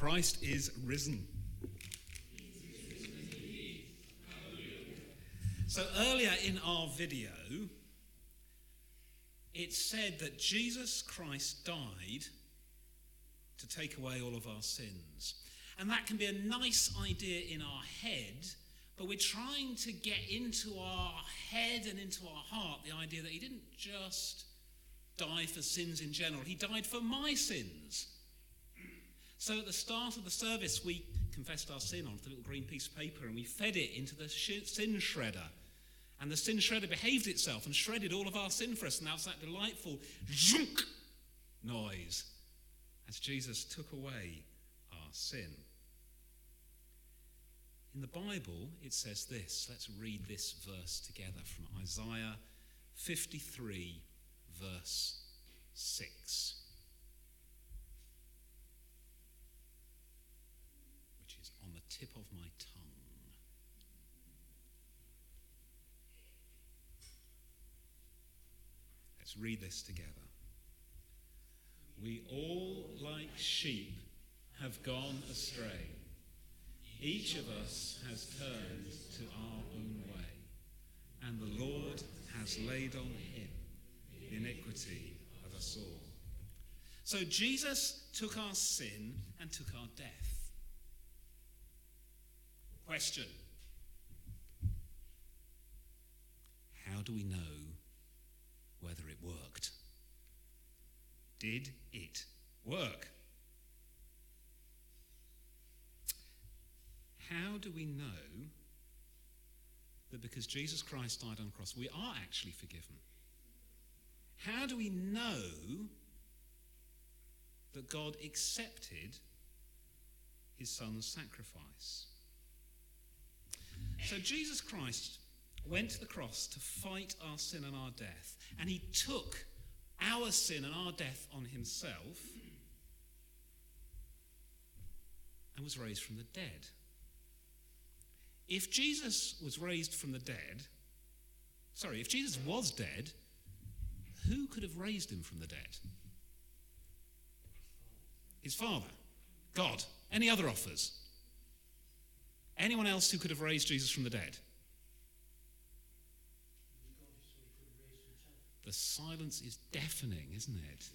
Christ is risen. So earlier in our video, it said that Jesus Christ died to take away all of our sins. And that can be a nice idea in our head, but we're trying to get into our head and into our heart the idea that he didn't just die for sins in general, he died for my sins. So at the start of the service, we confessed our sin onto a little green piece of paper and we fed it into the sin shredder. And the sin shredder behaved itself and shredded all of our sin for us. And that was that delightful zhunk noise as Jesus took away our sin. In the Bible, it says this. Let's read this verse together from Isaiah 53, verse 6. Which is on the tip of my tongue. Let's read this together. We all, like sheep, have gone astray. Each of us has turned to our own way, and the Lord has laid on him the iniquity of us all. So Jesus took our sin and took our death. Question How do we know whether it worked? Did it work? How do we know that because Jesus Christ died on the cross, we are actually forgiven? How do we know that God accepted his son's sacrifice? So Jesus Christ went to the cross to fight our sin and our death, and he took our sin and our death on himself and was raised from the dead. If Jesus was raised from the dead, sorry, if Jesus was dead, who could have raised him from the dead? His Father, God. Any other offers? Anyone else who could have raised Jesus from the dead? The silence is deafening, isn't it?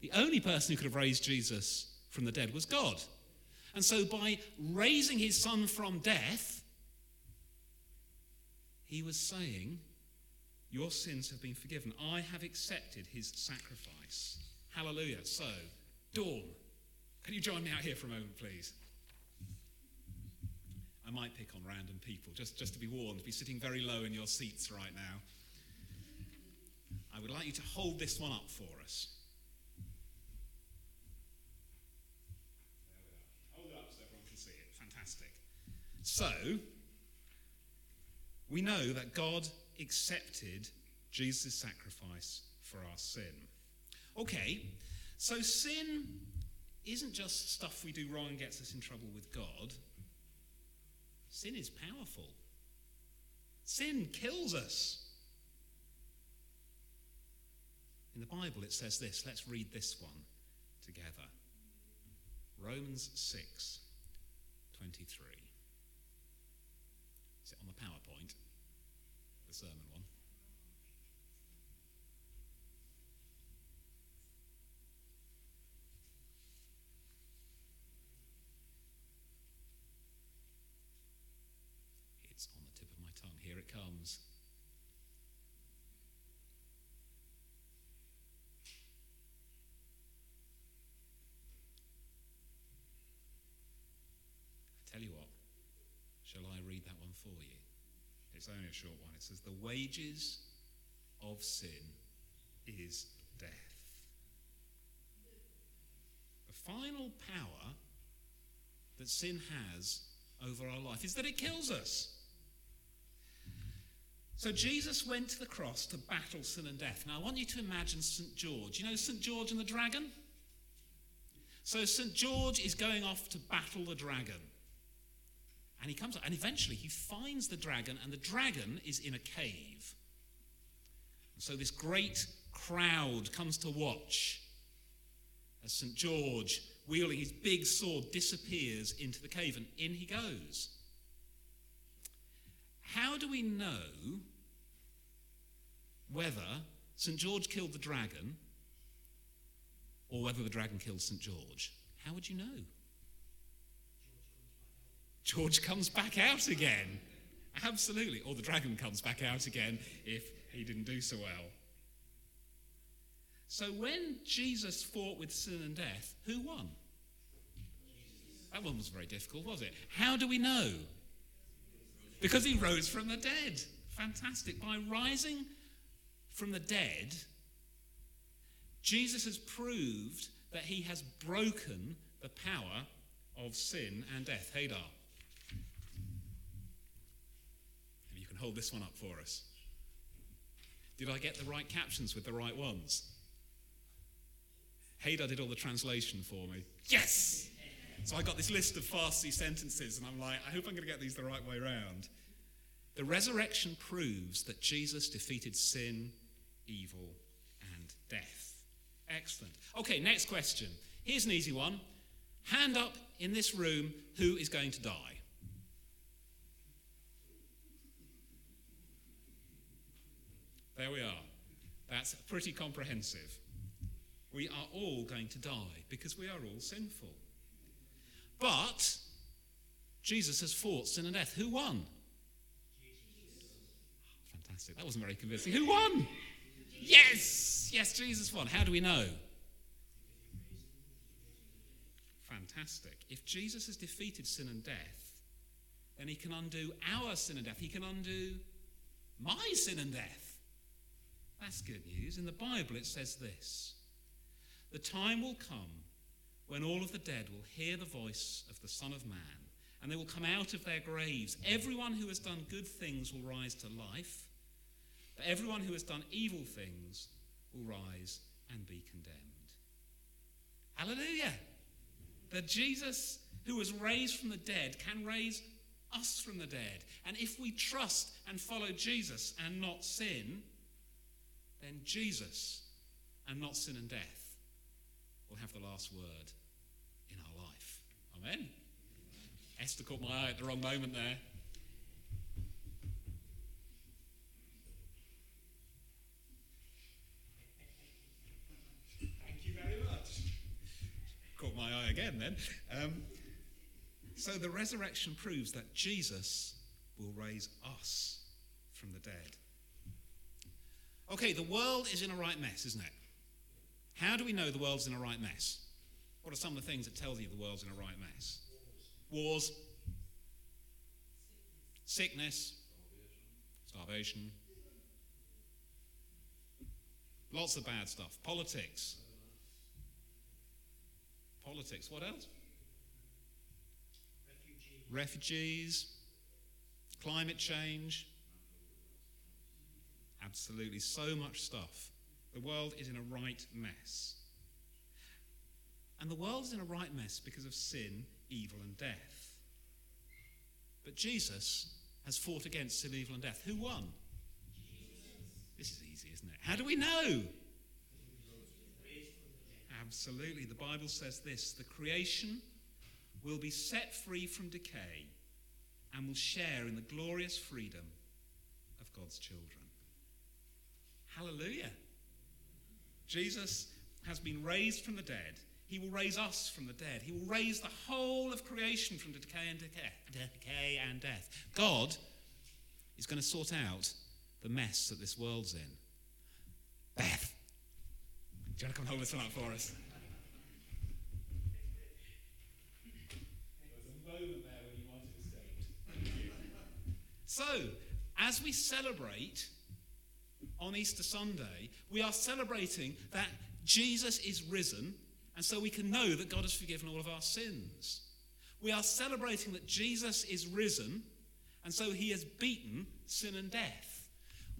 The only person who could have raised Jesus from the dead was God. And so, by raising his son from death, he was saying, Your sins have been forgiven. I have accepted his sacrifice. Hallelujah. So, Dawn, can you join me out here for a moment, please? I might pick on random people, just, just to be warned, be sitting very low in your seats right now. I would like you to hold this one up for us. Hold it up so everyone can see it. Fantastic. So, we know that God accepted Jesus' sacrifice for our sin. Okay, so sin isn't just stuff we do wrong and gets us in trouble with God. Sin is powerful. Sin kills us. In the Bible, it says this. Let's read this one together Romans 6 23. Is it on the PowerPoint? The sermon one? It's on the tip of my tongue. Here it comes. Tell you what, shall I for you? It's only a short one. It says, The wages of sin is death. The final power that sin has over our life is that it kills us. So Jesus went to the cross to battle sin and death. Now I want you to imagine St. George. You know St. George and the dragon? So St. George is going off to battle the dragon. And he comes up, and eventually he finds the dragon, and the dragon is in a cave. And so this great crowd comes to watch as St. George wielding his big sword, disappears into the cave, and in he goes. How do we know whether St. George killed the dragon or whether the dragon killed St. George? How would you know? George comes back out again. Absolutely. Or the dragon comes back out again if he didn't do so well. So when Jesus fought with sin and death, who won? That one was very difficult, was it? How do we know? Because he rose from the dead. Fantastic. By rising from the dead, Jesus has proved that he has broken the power of sin and death. Hadar. Hold this one up for us. Did I get the right captions with the right ones? Hadar did all the translation for me. Yes! So I got this list of Farsi sentences, and I'm like, I hope I'm going to get these the right way around. The resurrection proves that Jesus defeated sin, evil, and death. Excellent. Okay, next question. Here's an easy one. Hand up in this room who is going to die? There we are. That's pretty comprehensive. We are all going to die because we are all sinful. But Jesus has fought sin and death. Who won? fantastic. That wasn't very convincing. Who won? Yes! Yes, Jesus won. How do we know? Fantastic. If Jesus has defeated sin and death, then he can undo our sin and death. He can undo my sin and death. That's good news. In the Bible, it says this The time will come when all of the dead will hear the voice of the Son of Man, and they will come out of their graves. Everyone who has done good things will rise to life, but everyone who has done evil things will rise and be condemned. Hallelujah! That Jesus, who was raised from the dead, can raise us from the dead. And if we trust and follow Jesus and not sin, then Jesus and not sin and death will have the last word in our life. Amen. Esther caught my eye at the wrong moment there. Thank you very much. Caught my eye again then. Um, so the resurrection proves that Jesus will raise us from the dead. Okay, the world is in a right mess, isn't it? How do we know the world's in a right mess? What are some of the things that tell you the world's in a right mess? Wars, sickness, starvation, lots of bad stuff, politics. Politics, what else? Refugees, climate change. Absolutely, so much stuff. The world is in a right mess. And the world's in a right mess because of sin, evil, and death. But Jesus has fought against sin, evil, and death. Who won? This is easy, isn't it? How do we know? Absolutely. The Bible says this the creation will be set free from decay and will share in the glorious freedom of God's children. Hallelujah. Jesus has been raised from the dead. He will raise us from the dead. He will raise the whole of creation from decay and decay, decay and death. God is going to sort out the mess that this world's in. Beth, do you want to come hold this one up for us? So, as we celebrate on Easter Sunday, we are celebrating that Jesus is risen, and so we can know that God has forgiven all of our sins. We are celebrating that Jesus is risen, and so he has beaten sin and death.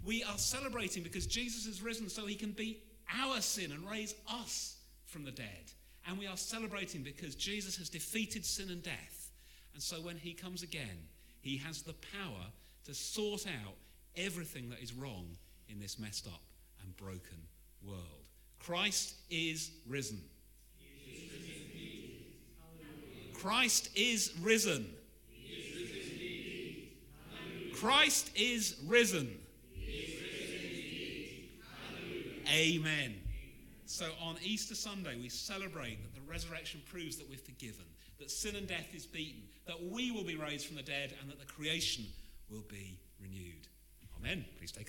We are celebrating because Jesus is risen so he can beat our sin and raise us from the dead. And we are celebrating because Jesus has defeated sin and death. And so when he comes again, he has the power to sort out everything that is wrong in this messed up and broken world. Christ is risen. Christ is risen. Christ is risen. Amen. So on Easter Sunday, we celebrate that the resurrection proves that we're forgiven, that sin and death is beaten, that we will be raised from the dead, and that the creation will be renewed. Amen. Please take a.